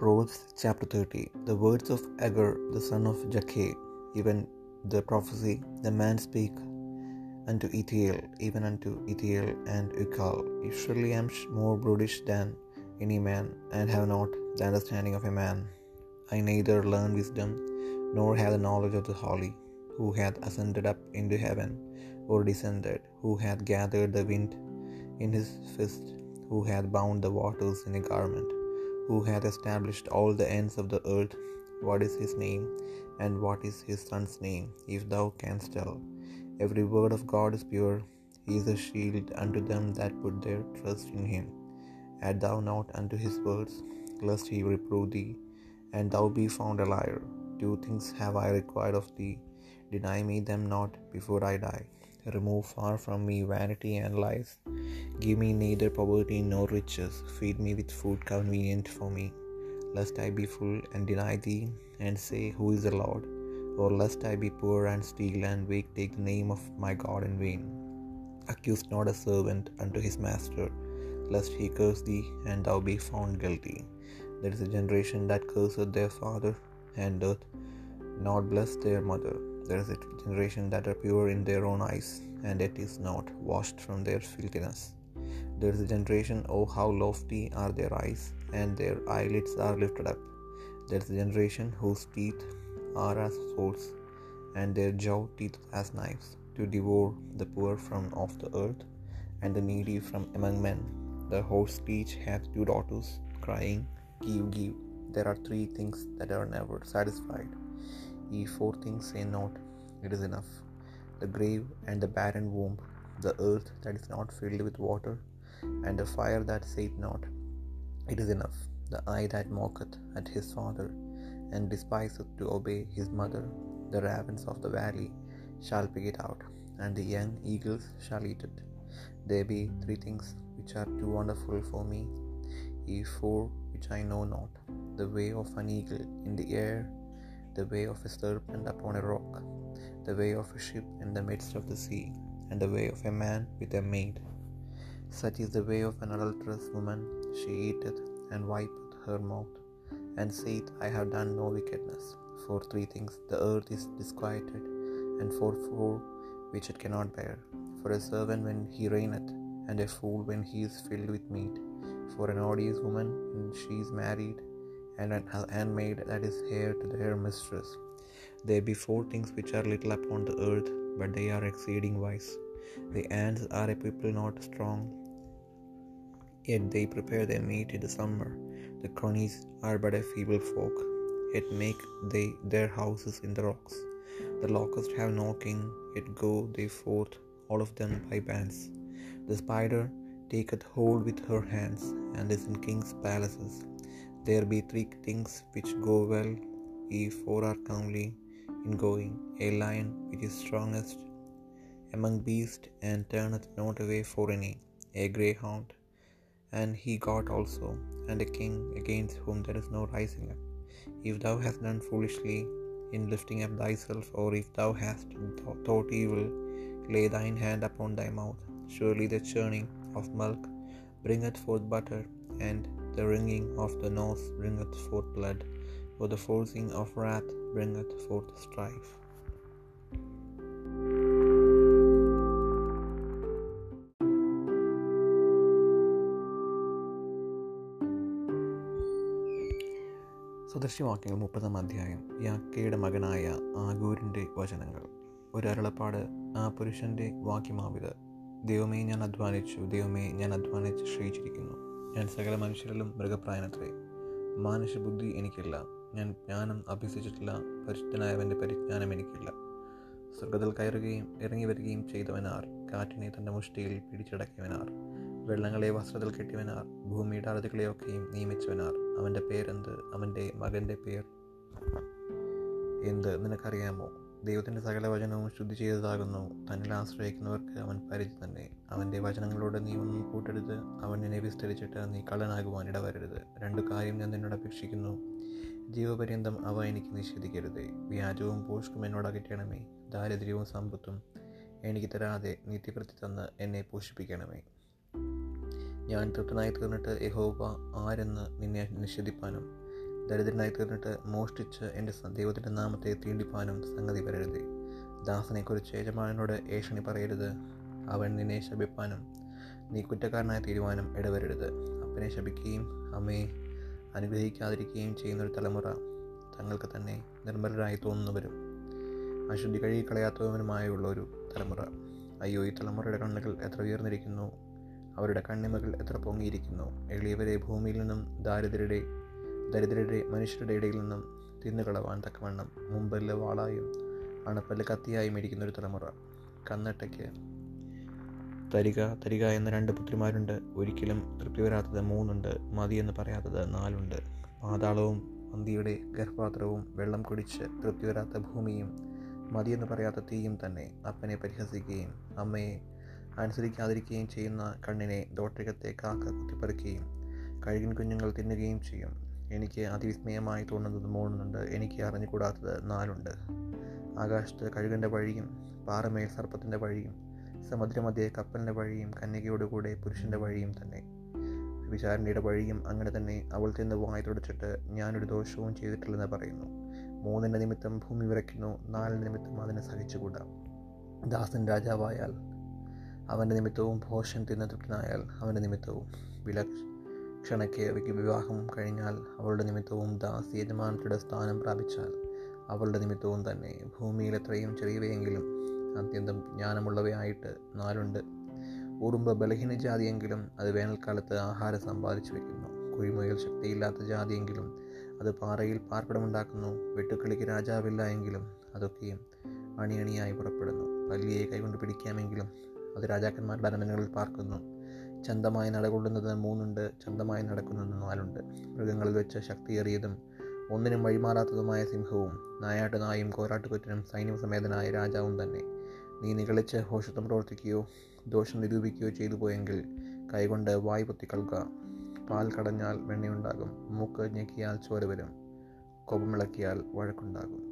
Proverbs chapter 30 The words of Agur, the son of Jakeh, even the prophecy, the man speak unto Ithiel, even unto Ithiel and Ucal. Surely I am more brutish than any man, and have not the understanding of a man. I neither learn wisdom, nor have the knowledge of the holy, who hath ascended up into heaven, or descended, who hath gathered the wind in his fist, who hath bound the waters in a garment, who hath established all the ends of the earth. What is his name, and what is his son's name, if thou canst tell? Every word of God is pure. He is a shield unto them that put their trust in him. Add thou not unto his words, lest he reprove thee, and thou be found a liar. Two things have I required of thee, deny me them not before I die. Remove far from me vanity and lies. Give me neither poverty nor riches. Feed me with food convenient for me, lest I be full and deny thee, and say, Who is the Lord? Or lest I be poor and steal and wake take the name of my God in vain. Accuse not a servant unto his master, lest he curse thee, and thou be found guilty. There is a generation that curseth their father, and doth not bless their mother. There is a generation that are pure in their own eyes, and yet is not washed from their filthiness. There is a generation, oh, how lofty are their eyes, and their eyelids are lifted up. There is a generation whose teeth are as swords, and their jaw teeth as knives, to devour the poor from off the earth, and the needy from among men. The horseleach hath two daughters, crying, Give, give. There are three things that are never satisfied. Ye four things say not, it is enough. The grave and the barren womb, the earth that is not filled with water, and the fire that saith not, it is enough. The eye that mocketh at his father, and despiseth to obey his mother, the ravens of the valley shall pick it out, and the young eagles shall eat it. There be three things which are too wonderful for me, ye four which I know not, the way of an eagle in the air, the way of a serpent upon a rock, the way of a ship in the midst of the sea, and the way of a man with a maid. Such is the way of an adulterous woman, she eateth and wipeth her mouth, and saith, I have done no wickedness. For three things the earth is disquieted, and for four which it cannot bear. For a servant when he reigneth, and a fool when he is filled with meat. For an odious woman when she is married, and an handmaid that is heir to her mistress. There be four things which are little upon the earth, but they are exceeding wise. The ants are a people not strong, yet they prepare their meat in the summer. The conies are but a feeble folk, yet make they their houses in the rocks. The locusts have no king, yet go they forth, all of them by bands. The spider taketh hold with her hands, and is in kings' palaces. There be three things which go well, ye four are comely in going, a lion which is strongest among beasts, and turneth not away for any, a greyhound, and he got also, and a king against whom there is no rising up. If thou hast done foolishly in lifting up thyself, or if thou hast thought evil, lay thine hand upon thy mouth. Surely the churning of milk bringeth forth butter, and the ringing of the nose bringeth forth blood, for the forcing of wrath bringeth forth strife. സദൃശ്യവാക്യങ്ങൾ മുപ്പതാം അധ്യായം. യാക്കയുടെ മകനായ ആഗൂരിന്റെ വചനങ്ങൾ. ഒരു അരുളപ്പാട് ആ പുരുഷന്റെ വാക്യമാവിത്. ദൈവമേ ഞാൻ അധ്വാനിച്ചു. ദൈവമേ ഞാൻ അധ്വാനിച്ച് ക്ഷയിച്ചിരിക്കുന്നു ഞാൻ സകല മനുഷ്യരിലും മൃഗപ്രായനത്രേ. മാനുഷബുദ്ധി എനിക്കില്ല. ഞാൻ ജ്ഞാനം അഭ്യസിച്ചിട്ടില്ല. പരിശുദ്ധനായവന്റെ പരിജ്ഞാനം എനിക്കില്ല. സ്വർഗത്തിൽ കയറുകയും ഇറങ്ങി വരികയും ചെയ്തവനാർ. കാറ്റിനെ തന്റെ മുഷ്ടിയിൽ പിടിച്ചടക്കിയവനാർ. വെള്ളങ്ങളെ വസ്ത്രത്തിൽ കെട്ടിയവനാർ. ഭൂമിയുടെ അറുതികളെയൊക്കെയും നിയമിച്ചവനാർ. അവന്റെ പേരെന്ത്? അവന്റെ മകന്റെ പേർ എന്ത്? നിനക്കറിയാമോ? ദൈവത്തിന്റെ സകല വചനവും ശുദ്ധി ചെയ്തതാകുന്നു. തന്നിൽ ആശ്രയിക്കുന്നവർക്ക് അവൻ പരിചി തന്നെ. അവന്റെ വചനങ്ങളോട് നീ ഒന്നും കൂട്ടരുത്. അവൻ നിന്നെ വിസ്തരിച്ചിട്ട് നീ കള്ളനാകുവാൻ ഇടവരരുത്. രണ്ടു കാര്യം ഞാൻ നിന്നോട് അപേക്ഷിക്കുന്നു. ജീവപര്യന്തം അവ എനിക്ക് നിഷേധിക്കരുതേ. വ്യാജവും പോഷ്കും എന്നോട് അകറ്റണമേ. ദാരിദ്ര്യവും സമ്പത്തും എനിക്ക് തരാതെ നീതിപ്രതി തന്ന് എന്നെ പോഷിപ്പിക്കണമേ. ഞാൻ തൃപ്തനായി തീർന്നിട്ട് യഹോവ ആരെന്ന് നിന്നെ നിഷേധിപ്പാനും ദരിദ്രനായി തീർന്നിട്ട് മോഷ്ടിച്ച് എന്റെ ദൈവത്തിന്റെ നാമത്തെ തീണ്ടിപ്പാനും സംഗതി വരരുത്. ദാസനെക്കുറിച്ച് യജമാനോട് ഏഷണി പറയരുത്. അവൻ നിന്നെ ശപിപ്പാനും നീ കുറ്റക്കാരനായി തീരുവാനും ഇടവരരുത്. അപ്പനെ ശപിക്കുകയും അമ്മയെ അനുഗ്രഹിക്കാതിരിക്കുകയും ചെയ്യുന്നൊരു തലമുറ തങ്ങൾക്ക് തന്നെ നിർമ്മലരായി തോന്നുന്നവരും അശുദ്ധി കഴുകിക്കളയാത്തവനുമായുള്ള ഒരു തലമുറ. അയ്യോ ഈ തലമുറയുടെ കണ്ണുകൾ എത്ര ഉയർന്നിരിക്കുന്നു. അവരുടെ കണ്ണിമകൾ എത്ര പൊങ്ങിയിരിക്കുന്നു. എളിയവരെ ഭൂമിയിൽ നിന്നും ദാരിദ്ര്യരുടെ ദരിദ്രരുടെ മനുഷ്യരുടെ ഇടയിൽ നിന്നും തിന്നുകളവാൻ തക്കവണ്ണം മുമ്പല്ല് വാളായും അണപ്പല്ല് കത്തിയായും ഇരിക്കുന്ന ഒരു തലമുറ. കന്നട്ടയ്ക്ക് തരിക തരിക എന്ന രണ്ട് പുത്രിമാരുണ്ട്. ഒരിക്കലും തൃപ്തി വരാത്തത് മൂന്നുണ്ട് എന്ന് പറയാത്തത് നാലുണ്ട്. പാതാളവും മന്തിയുടെ ഗർഭപാത്രവും വെള്ളം കുടിച്ച് തൃപ്തി വരാത്ത ഭൂമിയും മതിയെന്ന് പറയാത്ത തീയും തന്നെ അപ്പനെ പരിഹസിക്കുകയും അമ്മയെ അനുസരിക്കാതിരിക്കുകയും ചെയ്യുന്ന കണ്ണിനെ ദോട്ടകത്തെ കാക്ക കുത്തിപ്പറിക്കുകയും കഴുകിൻ കുഞ്ഞുങ്ങൾ തിന്നുകയും ചെയ്യും. എനിക്ക് അതിവിസ്മയമായി തോന്നുന്നത് മൂന്നുണ്ട് എനിക്ക് അറിഞ്ഞുകൂടാത്തത് നാലുണ്ട്. ആകാശത്ത് കഴുകന്റെ വഴിയും പാറമേൽ സർപ്പത്തിന്റെ വഴിയും സമുദ്രമധ്യേ കപ്പലിന്റെ വഴിയും കന്യകയോടുകൂടെ പുരുഷന്റെ വഴിയും തന്നെ. വിചാരണയുടെ വഴിയും അങ്ങനെ തന്നെ അവൾ തിന്ന് വായി തുടച്ചിട്ട് ഞാനൊരു ദോഷവും ചെയ്തിട്ടില്ലെന്ന് പറയുന്നു. മൂന്നിന്റെ നിമിത്തം ഭൂമി വിറയ്ക്കുന്നു നാലിന്റെ നിമിത്തം അതിനെ സഹിച്ചുകൂടാ. ദാസൻ രാജാവായാൽ അവന്റെ നിമിത്തവും ഭോഷൻ തിന്ന തൃപ്തനായാൽ അവന്റെ നിമിത്തവും വിലക്ഷണയ്ക്ക് വിവാഹം കഴിഞ്ഞാൽ അവളുടെ നിമിത്തവും ദാസി യജമാനത്തിയുടെ സ്ഥാനം പ്രാപിച്ചാൽ അവളുടെ നിമിത്തവും തന്നെ ഭൂമിയിൽ എത്രയും ചെറിയവയെങ്കിലും അത്യന്തം ജ്ഞാനമുള്ളവയായിട്ട് നാലുണ്ട്. ഉറുമ്പ് ബലഹീന ജാതിയെങ്കിലും അത് വേനൽക്കാലത്ത് ആഹാരം സമ്പാദിച്ചു വയ്ക്കുന്നു. കുഴിമുയൽ ശക്തിയില്ലാത്ത ജാതിയെങ്കിലും അത് പാറയിൽ പാർപ്പിടമുണ്ടാക്കുന്നു. വെട്ടുക്കിളിക്ക് രാജാവില്ല എങ്കിലും അതൊക്കെയും അണിയണിയായി പുറപ്പെടുന്നു. പല്ലിയെ കൈകൊണ്ട് പിടിക്കാമെങ്കിലും അത് രാജാക്കന്മാരുടെ അരമനകളിൽ പാർക്കുന്നു. ചന്തമായി നടകൊള്ളുന്നത് മൂന്നുണ്ട് ചന്തമായി നടക്കുന്നത് നാലുണ്ട്. മൃഗങ്ങളിൽ വെച്ച് ശക്തിയേറിയതും ഒന്നിനും വഴിമാറാത്തതുമായ സിംഹവും നായാട്ട് നായും കോരാട്ടുകൊറ്റനും സൈന്യസമേതനായ രാജാവും തന്നെ. നീ നികളിച്ച് ഹോഷത്വം പ്രവർത്തിക്കുകയോ ദോഷം നിരൂപിക്കുകയോ ചെയ്തു പോയെങ്കിൽ കൈകൊണ്ട് വായ് പൊത്തിക്കൽക്കുക പാൽ കടഞ്ഞാൽ വെണ്ണയുണ്ടാകും മൂക്ക് ഞെക്കിയാൽ ചോര വരും കൊപമിളക്കിയാൽ വഴക്കുണ്ടാകും.